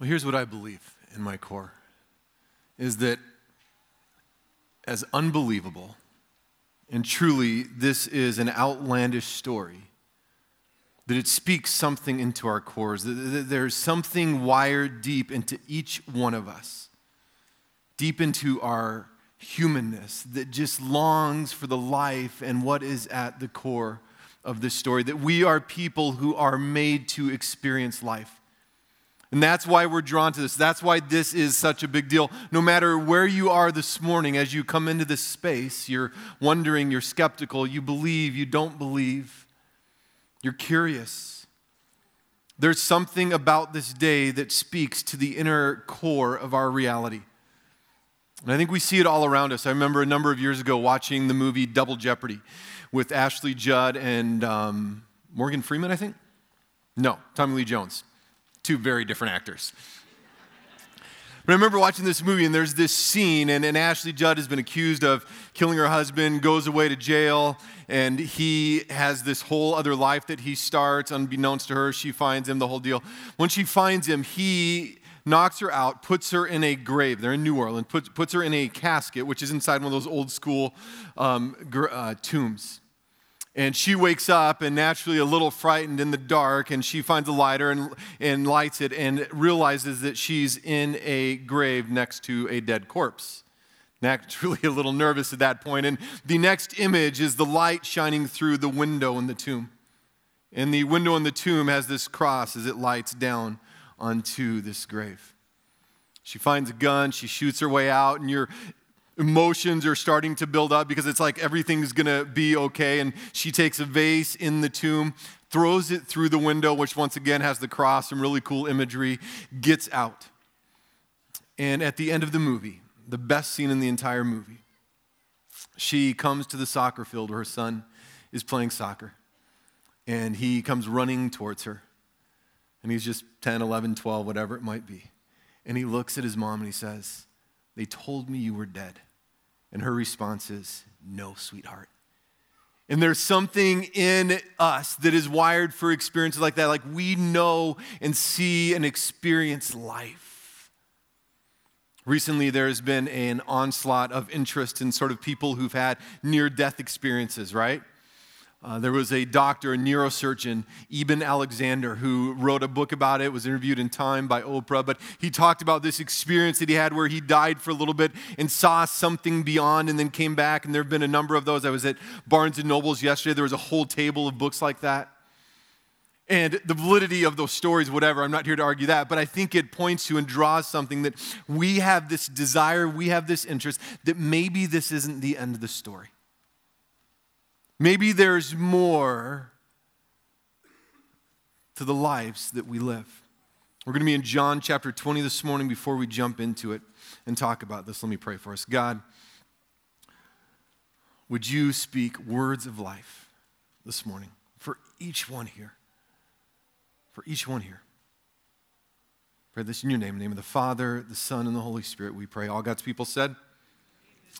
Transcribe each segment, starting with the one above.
Well, here's what I believe in my core is that as unbelievable, and truly this is an outlandish story, that it speaks something into our cores, that there's something wired deep into each one of us, deep into our humanness, that just longs for the life and what is at the core of this story, that we are people who are made to experience life. And that's why we're drawn to this. That's why this is such a big deal. No matter where you are this morning, as you come into this space, you're wondering, you're skeptical, you believe, you don't believe, you're curious. There's something about this day that speaks to the inner core of our reality. And I think we see it all around us. I remember a number of years ago watching the movie Double Jeopardy with Ashley Judd and um, Morgan Freeman, I think? No, Tommy Lee Jones two very different actors. But I remember watching this movie, and there's this scene, and, and, Ashley Judd has been accused of killing her husband, goes away to jail, and he has this whole other life that he starts, unbeknownst to her. She finds him, the whole deal. When she finds him, he knocks her out, puts her in a grave. They're in New Orleans, puts, puts her in a casket, which is inside one of those old school um, uh, tombs. And she wakes up and naturally a little frightened in the dark, and she finds a lighter and, and lights it and realizes that she's in a grave next to a dead corpse. Naturally, a little nervous at that point. And the next image is the light shining through the window in the tomb. And the window in the tomb has this cross as it lights down onto this grave. She finds a gun, she shoots her way out, and you're emotions are starting to build up because it's like everything's gonna be okay. And she takes a vase in the tomb, throws it through the window, which once again has the cross, some really cool imagery, gets out. And at the end of the movie, the best scene in the entire movie, she comes to the soccer field where her son is playing soccer. And he comes running towards her. And he's just 10, 11, 12, whatever it might be. And he looks at his mom and he says, They told me you were dead. And her response is, No, sweetheart. And there's something in us that is wired for experiences like that. Like we know and see and experience life. Recently, there's been an onslaught of interest in sort of people who've had near death experiences, right? Uh, there was a doctor, a neurosurgeon, Eben Alexander, who wrote a book about it, was interviewed in Time by Oprah, but he talked about this experience that he had where he died for a little bit and saw something beyond and then came back. And there have been a number of those. I was at Barnes and Nobles yesterday, there was a whole table of books like that. And the validity of those stories, whatever, I'm not here to argue that, but I think it points to and draws something that we have this desire, we have this interest, that maybe this isn't the end of the story. Maybe there's more to the lives that we live. We're going to be in John chapter 20 this morning before we jump into it and talk about this. Let me pray for us. God, would you speak words of life this morning for each one here? For each one here. Pray this in your name, in the name of the Father, the Son, and the Holy Spirit. We pray. All God's people said,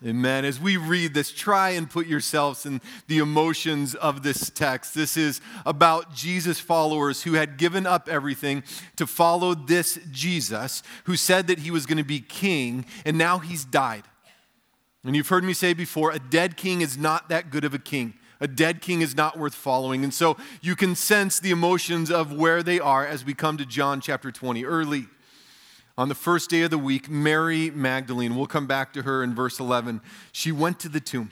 Amen. As we read this, try and put yourselves in the emotions of this text. This is about Jesus' followers who had given up everything to follow this Jesus who said that he was going to be king, and now he's died. And you've heard me say before a dead king is not that good of a king. A dead king is not worth following. And so you can sense the emotions of where they are as we come to John chapter 20 early on the first day of the week, Mary Magdalene, we'll come back to her in verse 11, she went to the tomb.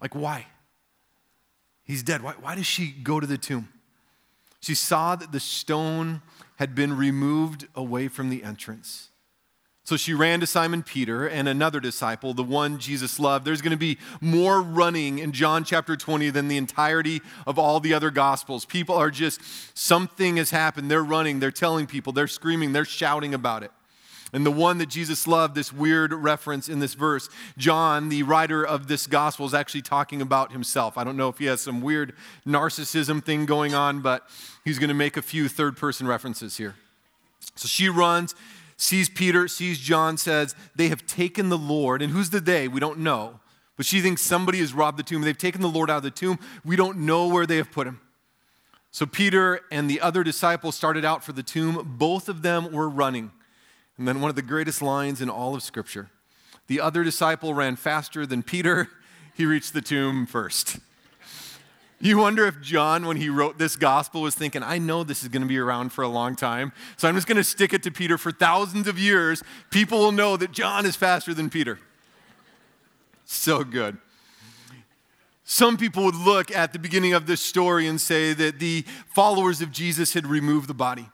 Like, why? He's dead. Why, why does she go to the tomb? She saw that the stone had been removed away from the entrance. So she ran to Simon Peter and another disciple, the one Jesus loved. There's going to be more running in John chapter 20 than the entirety of all the other gospels. People are just, something has happened. They're running, they're telling people, they're screaming, they're shouting about it. And the one that Jesus loved, this weird reference in this verse, John, the writer of this gospel, is actually talking about himself. I don't know if he has some weird narcissism thing going on, but he's going to make a few third person references here. So she runs sees Peter, sees John, says, They have taken the Lord. And who's the they? We don't know. But she thinks somebody has robbed the tomb. They've taken the Lord out of the tomb. We don't know where they have put him. So Peter and the other disciples started out for the tomb. Both of them were running. And then one of the greatest lines in all of Scripture the other disciple ran faster than Peter, he reached the tomb first. You wonder if John, when he wrote this gospel, was thinking, I know this is going to be around for a long time, so I'm just going to stick it to Peter for thousands of years. People will know that John is faster than Peter. So good. Some people would look at the beginning of this story and say that the followers of Jesus had removed the body.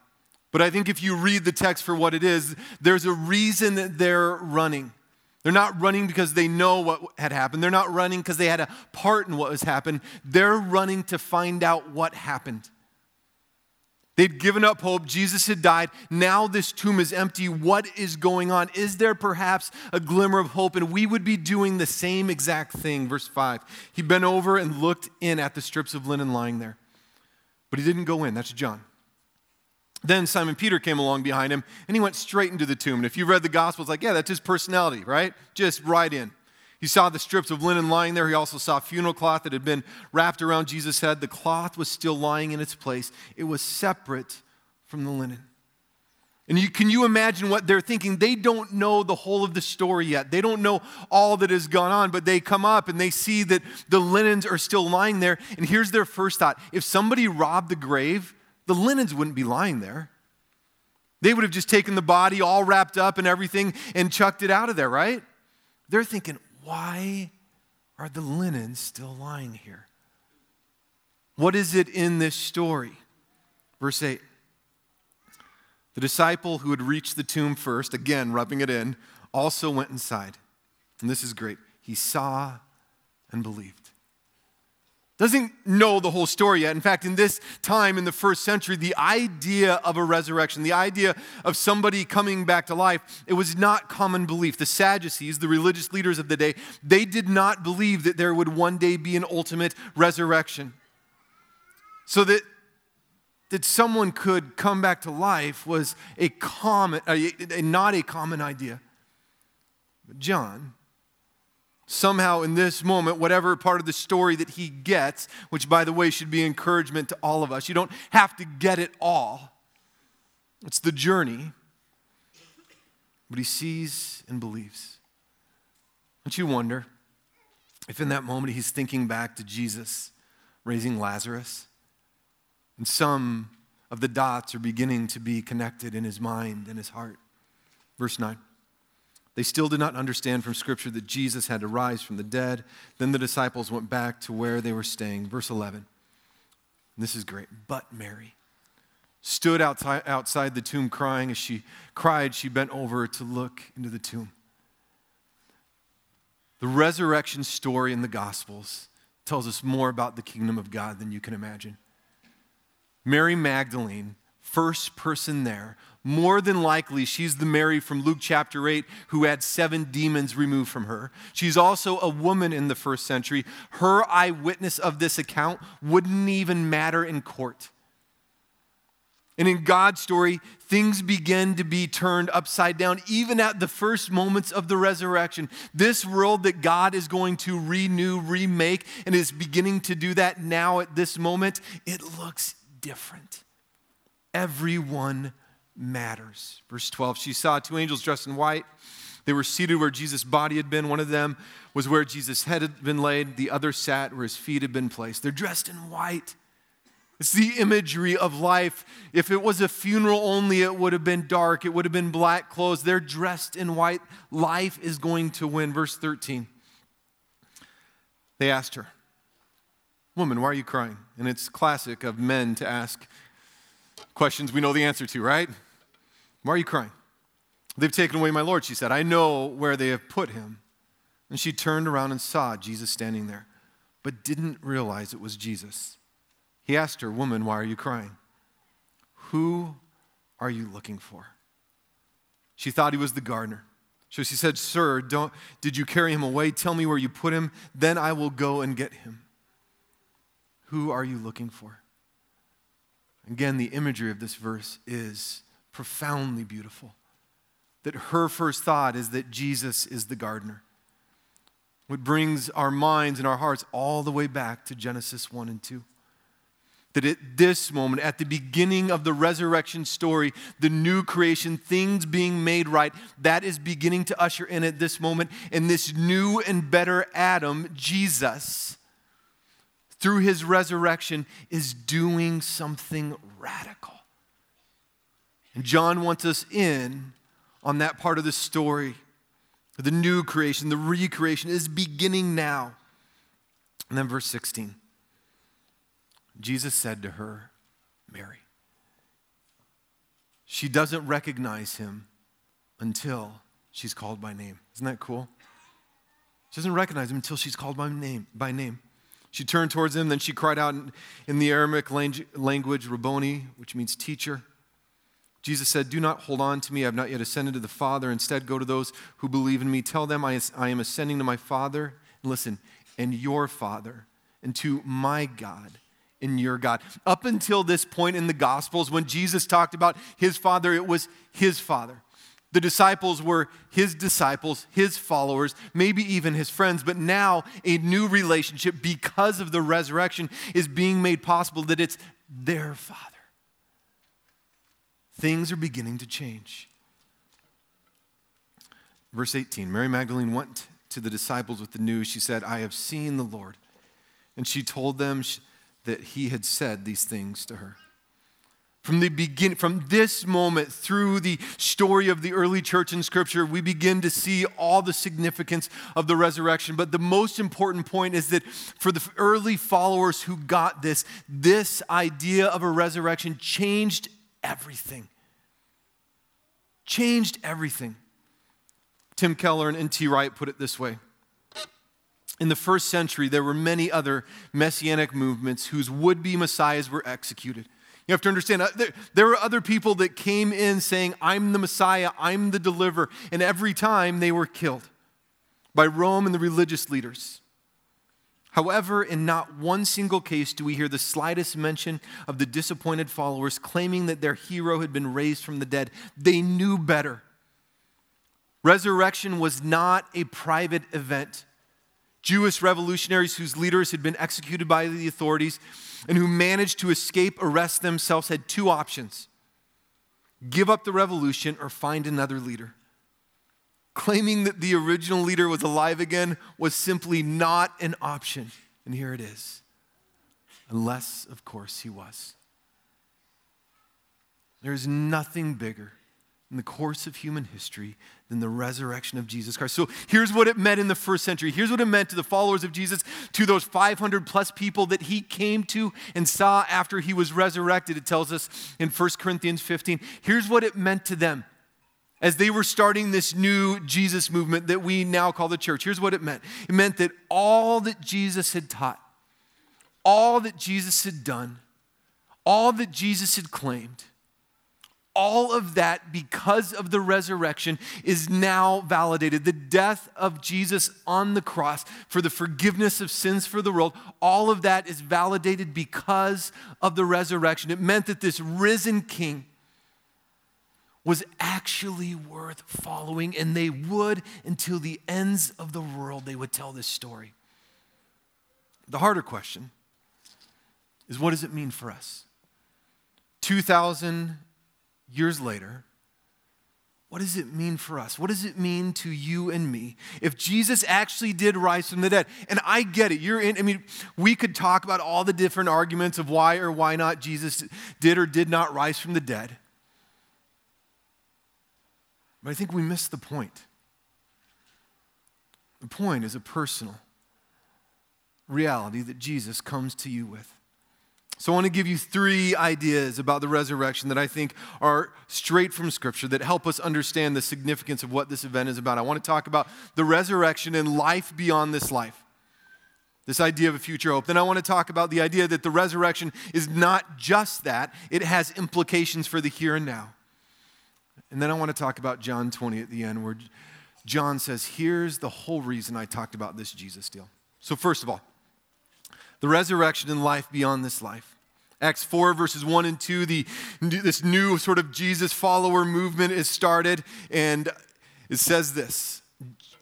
But I think if you read the text for what it is, there's a reason that they're running. They're not running because they know what had happened. They're not running because they had a part in what was happened. They're running to find out what happened. They'd given up hope. Jesus had died. Now this tomb is empty. What is going on? Is there perhaps a glimmer of hope? And we would be doing the same exact thing. Verse 5. He bent over and looked in at the strips of linen lying there. But he didn't go in. That's John. Then Simon Peter came along behind him and he went straight into the tomb. And if you read the Gospels, like, yeah, that's his personality, right? Just right in. He saw the strips of linen lying there. He also saw funeral cloth that had been wrapped around Jesus' head. The cloth was still lying in its place, it was separate from the linen. And you, can you imagine what they're thinking? They don't know the whole of the story yet. They don't know all that has gone on, but they come up and they see that the linens are still lying there. And here's their first thought if somebody robbed the grave, the linens wouldn't be lying there. They would have just taken the body all wrapped up and everything and chucked it out of there, right? They're thinking, why are the linens still lying here? What is it in this story? Verse 8. The disciple who had reached the tomb first, again rubbing it in, also went inside. And this is great. He saw and believed doesn't know the whole story yet. In fact, in this time in the first century, the idea of a resurrection, the idea of somebody coming back to life, it was not common belief. The Sadducees, the religious leaders of the day, they did not believe that there would one day be an ultimate resurrection. So that that someone could come back to life was a common, a, a, not a common idea. But John, somehow in this moment, whatever part of the story that he gets, which by the way should be encouragement to all of us, you don't have to get it all. It's the journey. But he sees and believes. Don't you wonder if in that moment he's thinking back to Jesus raising Lazarus? And some of the dots are beginning to be connected in his mind and his heart. Verse 9. They still did not understand from Scripture that Jesus had to rise from the dead. Then the disciples went back to where they were staying. Verse 11. This is great. But Mary stood outside, outside the tomb crying. As she cried, she bent over to look into the tomb. The resurrection story in the Gospels tells us more about the kingdom of God than you can imagine. Mary Magdalene, first person there, more than likely, she's the Mary from Luke chapter 8 who had seven demons removed from her. She's also a woman in the first century. Her eyewitness of this account wouldn't even matter in court. And in God's story, things begin to be turned upside down, even at the first moments of the resurrection. This world that God is going to renew, remake, and is beginning to do that now at this moment, it looks different. Everyone matters. Verse 12, she saw two angels dressed in white. They were seated where Jesus' body had been. One of them was where Jesus' head had been laid, the other sat where his feet had been placed. They're dressed in white. It's the imagery of life. If it was a funeral only, it would have been dark, it would have been black clothes. They're dressed in white. Life is going to win. Verse 13. They asked her, Woman, why are you crying? And it's classic of men to ask questions we know the answer to, right? Why are you crying? They've taken away my Lord, she said. I know where they have put him. And she turned around and saw Jesus standing there, but didn't realize it was Jesus. He asked her, Woman, why are you crying? Who are you looking for? She thought he was the gardener. So she said, Sir, don't, did you carry him away? Tell me where you put him, then I will go and get him. Who are you looking for? Again, the imagery of this verse is profoundly beautiful. That her first thought is that Jesus is the gardener. What brings our minds and our hearts all the way back to Genesis 1 and 2. That at this moment, at the beginning of the resurrection story, the new creation, things being made right, that is beginning to usher in at this moment. And this new and better Adam, Jesus, through his resurrection, is doing something radical. And John wants us in on that part of the story. The new creation, the recreation is beginning now. And then verse 16 Jesus said to her, Mary. She doesn't recognize him until she's called by name. Isn't that cool? She doesn't recognize him until she's called by name. By name. She turned towards him, then she cried out in, in the Aramaic language, Rabboni, which means teacher. Jesus said, Do not hold on to me. I have not yet ascended to the Father. Instead, go to those who believe in me. Tell them I, I am ascending to my Father. Listen, and your Father, and to my God and your God. Up until this point in the Gospels, when Jesus talked about his Father, it was his Father. The disciples were his disciples, his followers, maybe even his friends, but now a new relationship because of the resurrection is being made possible that it's their Father things are beginning to change. Verse 18 Mary Magdalene went to the disciples with the news. She said, I have seen the Lord. And she told them that he had said these things to her. From the beginning, from this moment through the story of the early church in Scripture, we begin to see all the significance of the resurrection. But the most important point is that for the early followers who got this, this idea of a resurrection changed everything. Changed everything. Tim Keller and N.T. Wright put it this way. In the first century, there were many other messianic movements whose would be messiahs were executed. You have to understand, uh, there, there were other people that came in saying, I'm the Messiah, I'm the deliverer, and every time they were killed by Rome and the religious leaders. However, in not one single case do we hear the slightest mention of the disappointed followers claiming that their hero had been raised from the dead. They knew better. Resurrection was not a private event. Jewish revolutionaries whose leaders had been executed by the authorities and who managed to escape arrest themselves had two options give up the revolution or find another leader claiming that the original leader was alive again was simply not an option. And here it is. Unless, of course, he was. There's nothing bigger in the course of human history than the resurrection of Jesus Christ. So here's what it meant in the first century. Here's what it meant to the followers of Jesus, to those 500 plus people that he came to and saw after he was resurrected. It tells us in 1 Corinthians 15. Here's what it meant to them as they were starting this new Jesus movement that we now call the church. Here's what it meant it meant that all that Jesus had taught, all that Jesus had done, all that Jesus had claimed, all of that, because of the resurrection, is now validated. The death of Jesus on the cross for the forgiveness of sins for the world, all of that is validated because of the resurrection. It meant that this risen king was actually worth following, and they would until the ends of the world, they would tell this story. The harder question is what does it mean for us? 2,000 years later, what does it mean for us? What does it mean to you and me if Jesus actually did rise from the dead? And I get it. You're in, I mean, we could talk about all the different arguments of why or why not Jesus did or did not rise from the dead. But I think we miss the point. The point is a personal reality that Jesus comes to you with. So I want to give you three ideas about the resurrection that I think are straight from Scripture that help us understand the significance of what this event is about. I want to talk about the resurrection and life beyond this life. This idea of a future hope. Then I want to talk about the idea that the resurrection is not just that, it has implications for the here and now. And then I want to talk about John 20 at the end, where John says, Here's the whole reason I talked about this Jesus deal. So, first of all, the resurrection and life beyond this life. Acts 4, verses 1 and 2, the, this new sort of Jesus follower movement is started, and it says this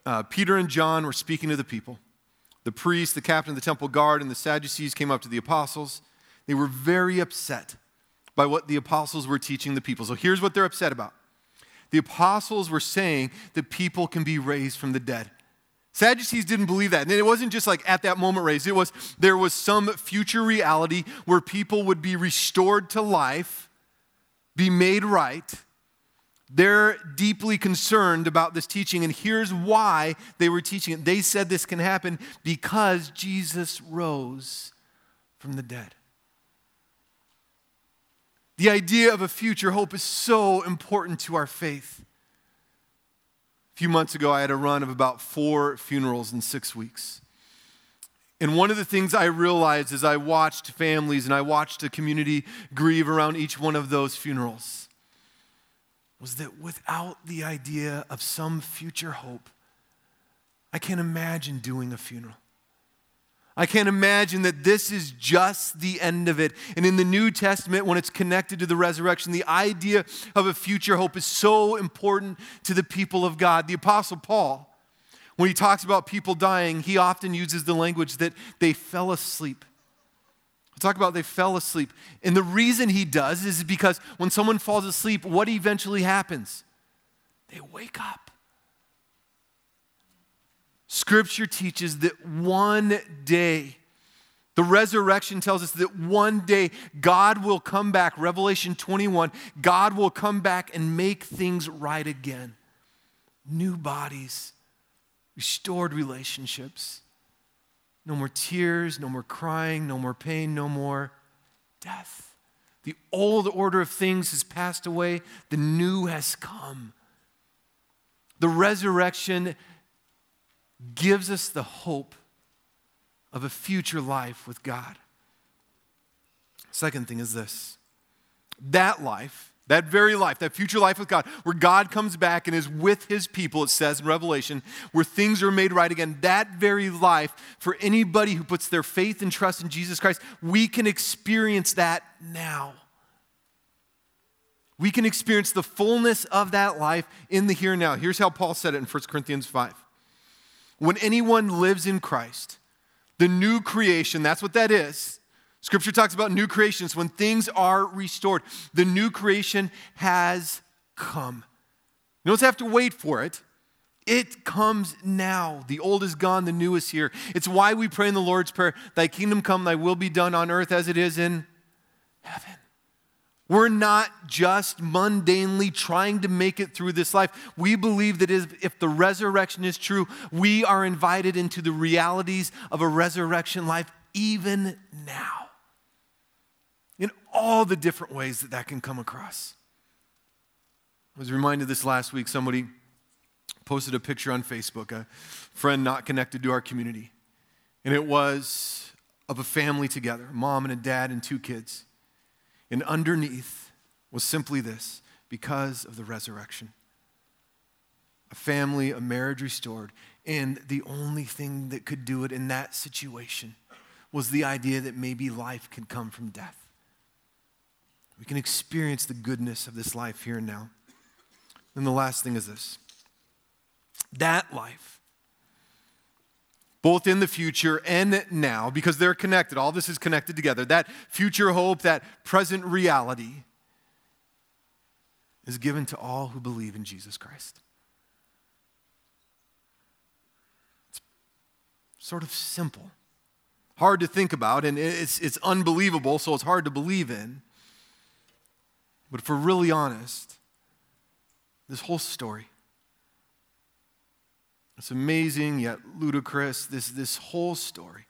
uh, Peter and John were speaking to the people. The priest, the captain of the temple guard, and the Sadducees came up to the apostles. They were very upset by what the apostles were teaching the people. So here's what they're upset about the apostles were saying that people can be raised from the dead. Sadducees didn't believe that. And it wasn't just like at that moment raised, it was there was some future reality where people would be restored to life, be made right. They're deeply concerned about this teaching, and here's why they were teaching it. They said this can happen because Jesus rose from the dead. The idea of a future hope is so important to our faith. A few months ago, I had a run of about four funerals in six weeks. And one of the things I realized as I watched families and I watched a community grieve around each one of those funerals was that without the idea of some future hope, I can't imagine doing a funeral. I can't imagine that this is just the end of it. And in the New Testament, when it's connected to the resurrection, the idea of a future hope is so important to the people of God. The Apostle Paul, when he talks about people dying, he often uses the language that they fell asleep. Talk about they fell asleep. And the reason he does is because when someone falls asleep, what eventually happens? They wake up. Scripture teaches that one day, the resurrection tells us that one day God will come back. Revelation 21 God will come back and make things right again. New bodies, restored relationships. No more tears, no more crying, no more pain, no more death. The old order of things has passed away, the new has come. The resurrection gives us the hope of a future life with God. Second thing is this that life, that very life, that future life with God, where God comes back and is with his people, it says in Revelation, where things are made right again, that very life, for anybody who puts their faith and trust in Jesus Christ, we can experience that now. We can experience the fullness of that life in the here and now. Here's how Paul said it in 1 Corinthians 5. When anyone lives in Christ, the new creation, that's what that is. Scripture talks about new creations when things are restored. The new creation has come. You don't have to wait for it. It comes now. The old is gone, the new is here. It's why we pray in the Lord's Prayer Thy kingdom come, thy will be done on earth as it is in heaven. We're not just mundanely trying to make it through this life. We believe that if the resurrection is true, we are invited into the realities of a resurrection life even now. In all the different ways that that can come across. I was reminded this last week, somebody posted a picture on Facebook, a friend not connected to our community. And it was of a family together, a mom and a dad and two kids. And underneath was simply this because of the resurrection. A family, a marriage restored. And the only thing that could do it in that situation was the idea that maybe life can come from death. We can experience the goodness of this life here and now. And the last thing is this that life both in the future and now, because they're connected. All this is connected together. That future hope, that present reality is given to all who believe in Jesus Christ. It's sort of simple, hard to think about, and it's, it's unbelievable, so it's hard to believe in. But if we're really honest, this whole story it's amazing yet ludicrous. This, this whole story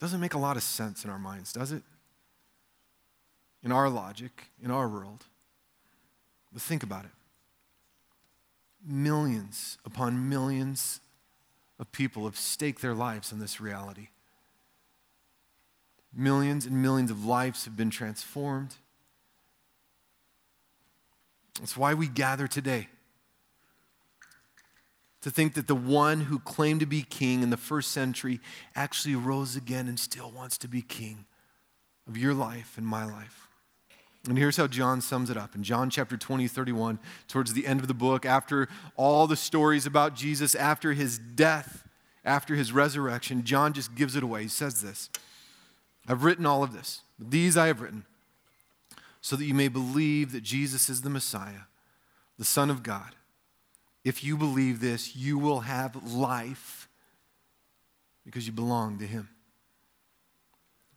doesn't make a lot of sense in our minds, does it? In our logic, in our world. But think about it. Millions upon millions of people have staked their lives on this reality. Millions and millions of lives have been transformed. That's why we gather today to think that the one who claimed to be king in the first century actually rose again and still wants to be king of your life and my life. And here's how John sums it up. In John chapter 20, 31, towards the end of the book, after all the stories about Jesus, after his death, after his resurrection, John just gives it away. He says this I've written all of this. These I have written so that you may believe that Jesus is the Messiah, the Son of God. If you believe this, you will have life because you belong to Him.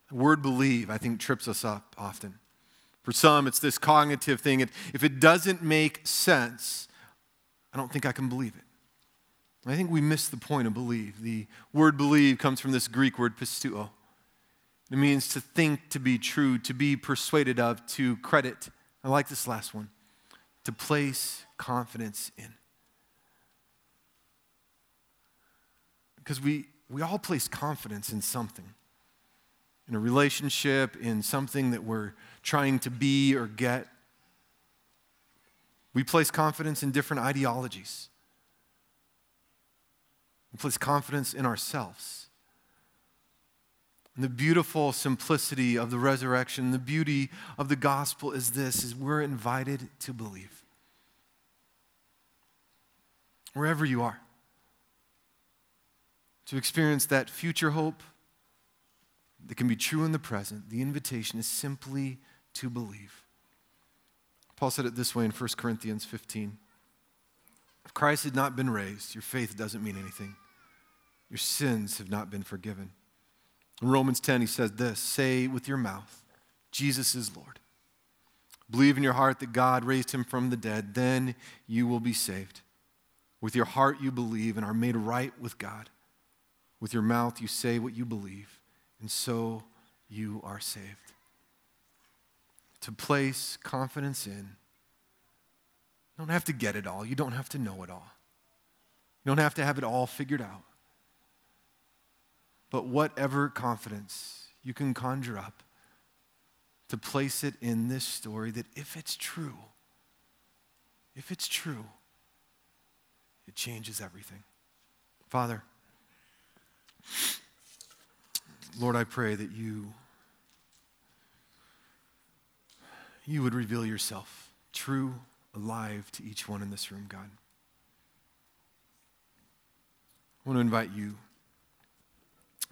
The word believe, I think, trips us up often. For some, it's this cognitive thing. If it doesn't make sense, I don't think I can believe it. I think we miss the point of believe. The word believe comes from this Greek word pisteuo. It means to think to be true, to be persuaded of, to credit. I like this last one. To place confidence in. Because we, we all place confidence in something in a relationship, in something that we're trying to be or get. We place confidence in different ideologies. We place confidence in ourselves. And the beautiful simplicity of the resurrection, the beauty of the gospel is this is we're invited to believe. Wherever you are. To experience that future hope that can be true in the present, the invitation is simply to believe. Paul said it this way in 1 Corinthians 15. If Christ had not been raised, your faith doesn't mean anything. Your sins have not been forgiven. In Romans 10, he says this Say with your mouth, Jesus is Lord. Believe in your heart that God raised him from the dead, then you will be saved. With your heart, you believe and are made right with God. With your mouth, you say what you believe, and so you are saved. To place confidence in, you don't have to get it all, you don't have to know it all, you don't have to have it all figured out. But whatever confidence you can conjure up, to place it in this story that if it's true, if it's true, it changes everything. Father, Lord, I pray that you you would reveal yourself true, alive to each one in this room, God. I want to invite you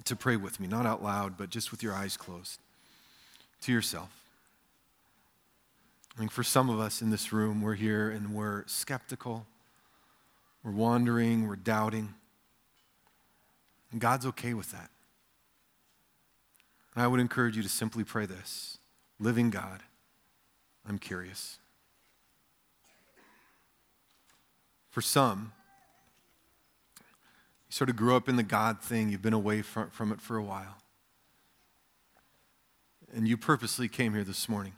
to pray with me, not out loud, but just with your eyes closed, to yourself. I think for some of us in this room, we're here and we're skeptical, we're wandering, we're doubting. And God's okay with that. And I would encourage you to simply pray this Living God, I'm curious. For some, you sort of grew up in the God thing, you've been away from, from it for a while. And you purposely came here this morning,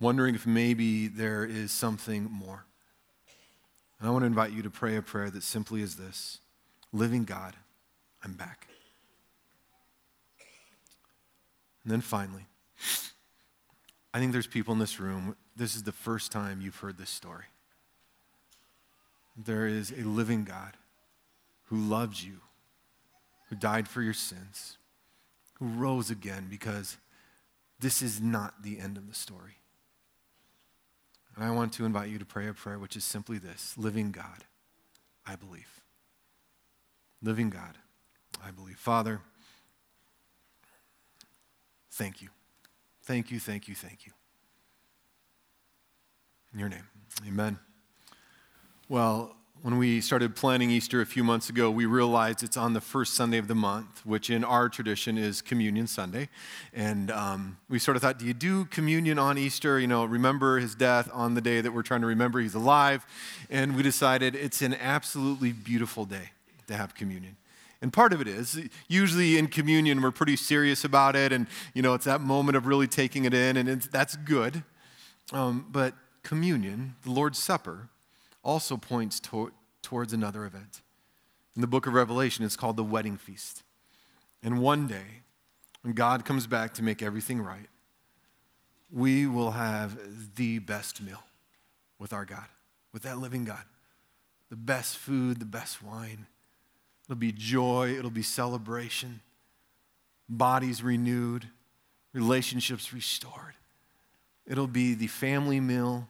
wondering if maybe there is something more. And I want to invite you to pray a prayer that simply is this Living God, I'm back. And then finally, I think there's people in this room, this is the first time you've heard this story. There is a living God who loves you, who died for your sins, who rose again because this is not the end of the story. And I want to invite you to pray a prayer which is simply this Living God, I believe. Living God, I believe. Father, thank you. Thank you, thank you, thank you. In your name, amen. Well, when we started planning Easter a few months ago, we realized it's on the first Sunday of the month, which in our tradition is Communion Sunday. And um, we sort of thought, do you do communion on Easter? You know, remember his death on the day that we're trying to remember he's alive. And we decided it's an absolutely beautiful day to have communion. And part of it is, usually in communion, we're pretty serious about it. And, you know, it's that moment of really taking it in, and that's good. Um, but communion, the Lord's Supper, also points to- towards another event. In the book of Revelation, it's called the wedding feast. And one day, when God comes back to make everything right, we will have the best meal with our God, with that living God. The best food, the best wine. It'll be joy, it'll be celebration, bodies renewed, relationships restored. It'll be the family meal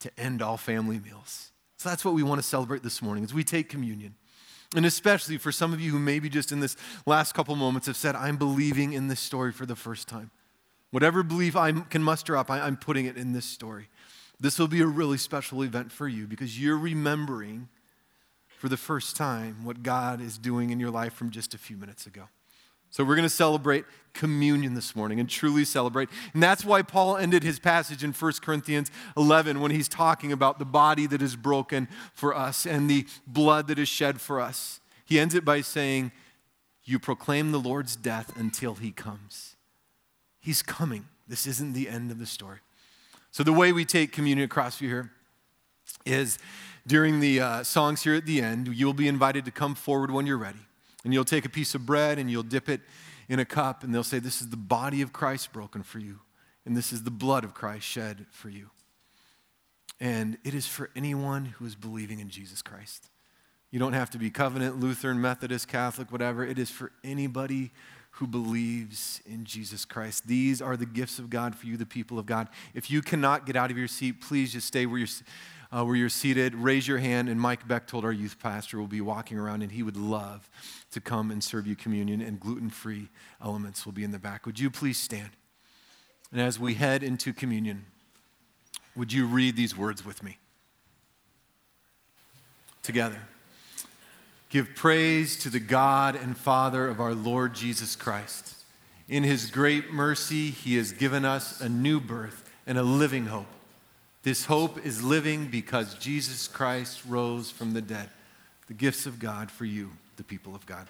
to end all family meals. So that's what we want to celebrate this morning as we take communion. And especially for some of you who maybe just in this last couple moments have said, I'm believing in this story for the first time. Whatever belief I can muster up, I'm putting it in this story. This will be a really special event for you because you're remembering for the first time what God is doing in your life from just a few minutes ago. So we're going to celebrate communion this morning and truly celebrate. And that's why Paul ended his passage in 1 Corinthians 11 when he's talking about the body that is broken for us and the blood that is shed for us. He ends it by saying, You proclaim the Lord's death until he comes. He's coming. This isn't the end of the story. So, the way we take communion across here is during the uh, songs here at the end, you'll be invited to come forward when you're ready. And you'll take a piece of bread and you'll dip it in a cup, and they'll say, This is the body of Christ broken for you, and this is the blood of Christ shed for you. And it is for anyone who is believing in Jesus Christ. You don't have to be covenant, Lutheran, Methodist, Catholic, whatever. It is for anybody who believes in Jesus Christ. These are the gifts of God for you, the people of God. If you cannot get out of your seat, please just stay where you're uh, where you're seated, raise your hand, and Mike Bechtold, our youth pastor, will be walking around, and he would love to come and serve you communion, and gluten free elements will be in the back. Would you please stand? And as we head into communion, would you read these words with me? Together. Give praise to the God and Father of our Lord Jesus Christ. In his great mercy, he has given us a new birth and a living hope this hope is living because Jesus Christ rose from the dead. The gifts of God for you, the people of God.